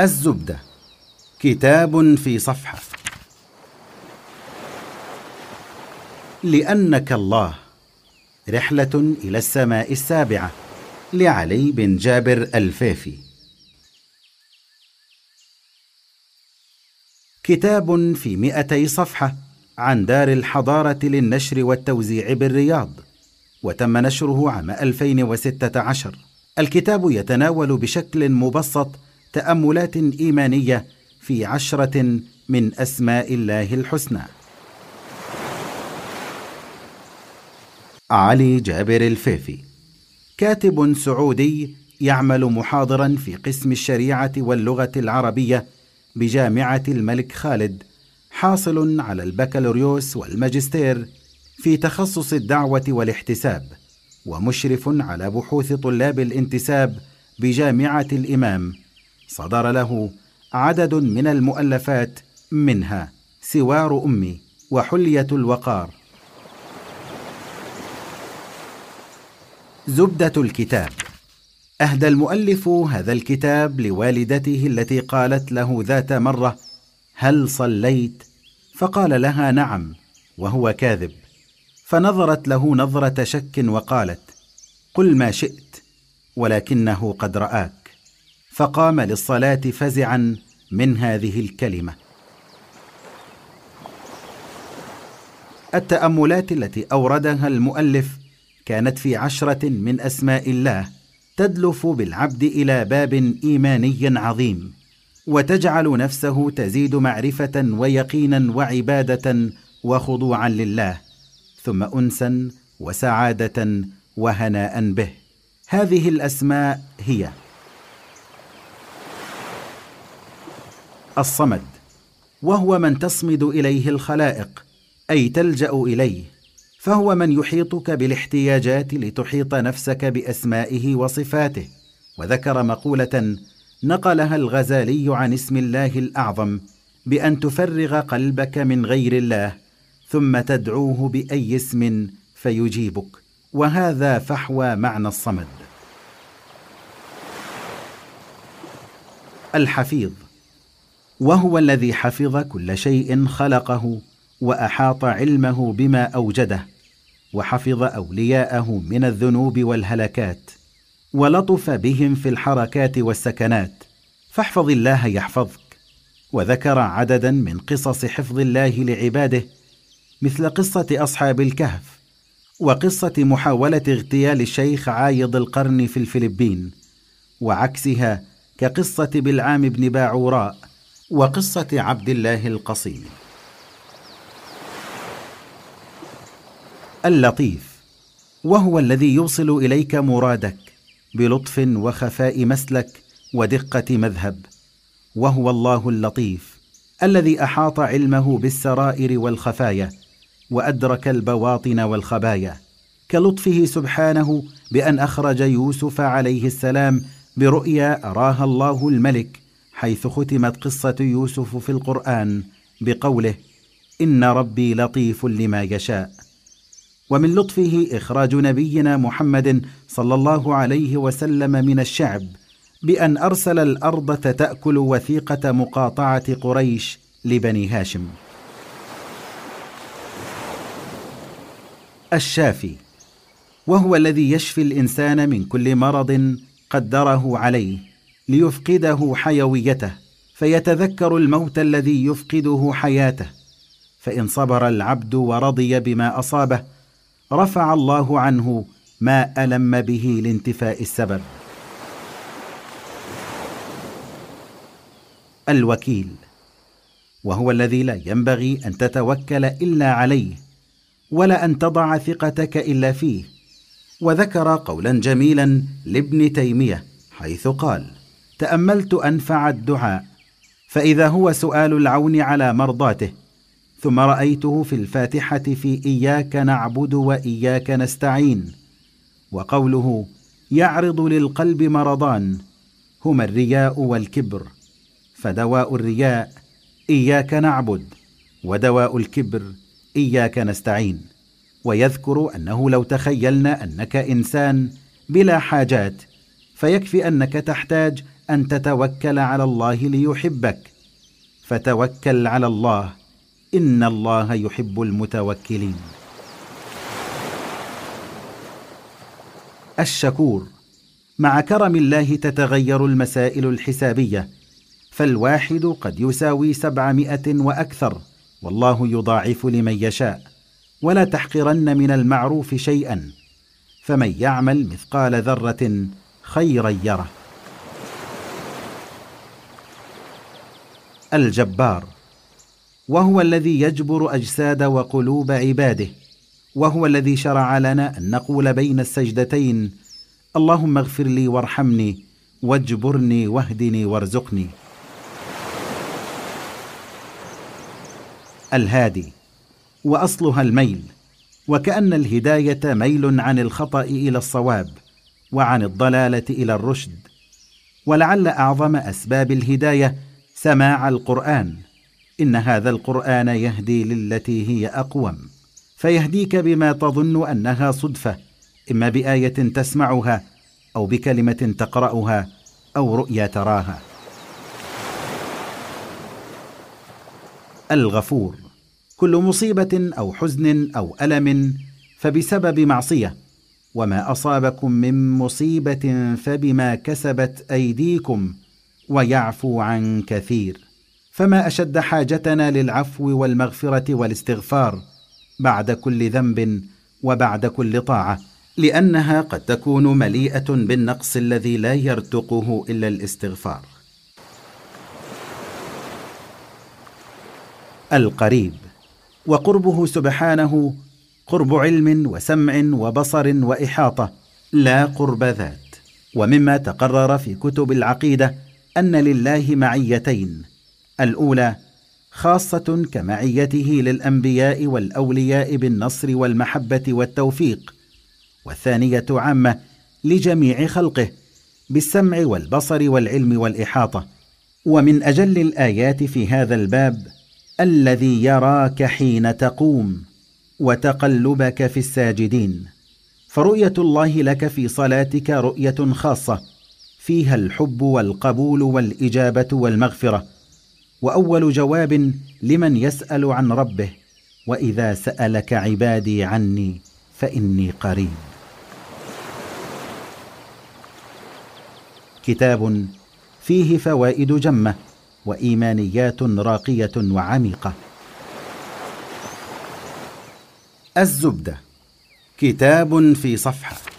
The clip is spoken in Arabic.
الزبدة. كتاب في صفحة. لأنك الله. رحلة إلى السماء السابعة لعلي بن جابر الفافي كتاب في مئتي صفحة عن دار الحضارة للنشر والتوزيع بالرياض وتم نشره عام 2016 الكتاب يتناول بشكل مبسط تأملات إيمانية في عشرة من أسماء الله الحسنى. علي جابر الفيفي. كاتب سعودي يعمل محاضرا في قسم الشريعة واللغة العربية بجامعة الملك خالد حاصل على البكالوريوس والماجستير في تخصص الدعوة والاحتساب ومشرف على بحوث طلاب الانتساب بجامعة الإمام صدر له عدد من المؤلفات منها سوار أمي وحلية الوقار. زبدة الكتاب. أهدى المؤلف هذا الكتاب لوالدته التي قالت له ذات مرة هل صليت؟ فقال لها نعم. وهو كاذب. فنظرت له نظرة شك وقالت قل ما شئت ولكنه قد رآك. فقام للصلاة فزعا من هذه الكلمة. التأملات التي أوردها المؤلف كانت في عشرة من أسماء الله تدلف بالعبد إلى باب إيماني عظيم وتجعل نفسه تزيد معرفة ويقينا وعبادة وخضوعا لله ثم انسا وسعادة وهناء به. هذه الأسماء هي الصمد وهو من تصمد إليه الخلائق أي تلجأ إليه فهو من يحيطك بالاحتياجات لتحيط نفسك بأسمائه وصفاته. وذكر مقولة نقلها الغزالي عن اسم الله الأعظم بأن تفرغ قلبك من غير الله ثم تدعوه بأي اسم فيجيبك. وهذا فحوى معنى الصمد. الحفيظ وهو الذي حفظ كل شيء خلقه وأحاط علمه بما أوجده وحفظ أولياءه من الذنوب والهلكات ولطف بهم في الحركات والسكنات. فاحفظ الله يحفظك. وذكر عددا من قصص حفظ الله لعباده مثل قصة أصحاب الكهف وقصة محاولة اغتيال الشيخ عايض القرن في الفلبين وعكسها كقصة بلعام بن باعوراء وقصة عبد الله القصيم. اللطيف وهو الذي يوصل إليك مرادك بلطف وخفاء مسلك ودقة مذهب وهو الله اللطيف الذي أحاط علمه بالسرائر والخفايا وأدرك البواطن والخبايا كلطفه سبحانه بأن أخرج يوسف عليه السلام برؤيا اراها الله الملك حيث ختمت قصة يوسف في القرآن بقوله إن ربي لطيف لما يشاء ومن لطفه إخراج نبينا محمد صلى الله عليه وسلم من الشعب بأن أرسل الأرض تاكل وثيقة مقاطعة قريش لبني هاشم. الشافي وهو الذي يشفي الإنسان من كل مرض قدره عليه ليفقده حيويته فيتذكر الموت الذي يفقده حياته. فإن صبر العبد ورضي بما أصابه رفع الله عنه ما ألم به لانتفاء السبب. الوكيل وهو الذي لا ينبغي أن تتوكل إلا عليه ولا أن تضع ثقتك إلا فيه. وذكر قولا جميلا لابن تيمية حيث قال تأملت انفع الدعاء فإذا هو سؤال العون على مرضاته ثم رأيته في الفاتحة في إياك نعبد وإياك نستعين وقوله يعرض للقلب مرضان هما الرياء والكبر فدواء الرياء إياك نعبد ودواء الكبر إياك نستعين ويذكر أنه لو تخيلنا أنك إنسان بلا حاجات فيكفي أنك تحتاج أن تتوكل على الله ليحبك. فتوكل على الله. إن الله يحب المتوكلين. الشكور. مع كرم الله تتغير المسائل الحسابية. فالواحد قد يساوي سبعمائة وأكثر. والله يضاعف لمن يشاء. ولا تحقرن من المعروف شيئا. فمن يعمل مثقال ذرة خيرا يره. الجبار وهو الذي يجبر أجساد وقلوب عباده وهو الذي شرع لنا أن نقول بين السجدتين اللهم اغفر لي وارحمني واجبرني واهدني وارزقني. الهادي وأصلها الميل وكأن الهداية ميل عن الخطأ إلى الصواب وعن الضلالة إلى الرشد ولعل أعظم أسباب الهداية سماع القرآن. إن هذا القرآن يهدي للتي هي أقوم. فيهديك بما تظن أنها صدفة. إما بآية تسمعها أو بكلمة تقرأها أو رؤيا تراها. الغفور. كل مصيبة أو حزن أو ألم فبسبب معصية. وما أصابكم من مصيبة فبما كسبت أيديكم ويعفو عن كثير. فما أشد حاجتنا للعفو والمغفرة والاستغفار بعد كل ذنب وبعد كل طاعة لأنها قد تكون مليئة بالنقص الذي لا يرتقه إلا الاستغفار. القريب. وقربه سبحانه قرب علم وسمع وبصر وإحاطة لا قرب ذات. ومما تقرر في كتب العقيدة أن لله معيتين. الأولى خاصة كمعيته للأنبياء والأولياء بالنصر والمحبة والتوفيق. والثانية عامة لجميع خلقه بالسمع والبصر والعلم والإحاطة. ومن أجل الآيات في هذا الباب الذي يراك حين تقوم وتقلبك في الساجدين. فرؤيه الله لك في صلاتك رؤيه خاصة. فيها الحب والقبول والإجابة والمغفرة. وأول جواب لمن يسأل عن ربه وإذا سألك عبادي عني فإني قريب. كتاب فيه فوائد جمة وإيمانيات راقية وعميقة. الزبدة. كتاب في صفحة.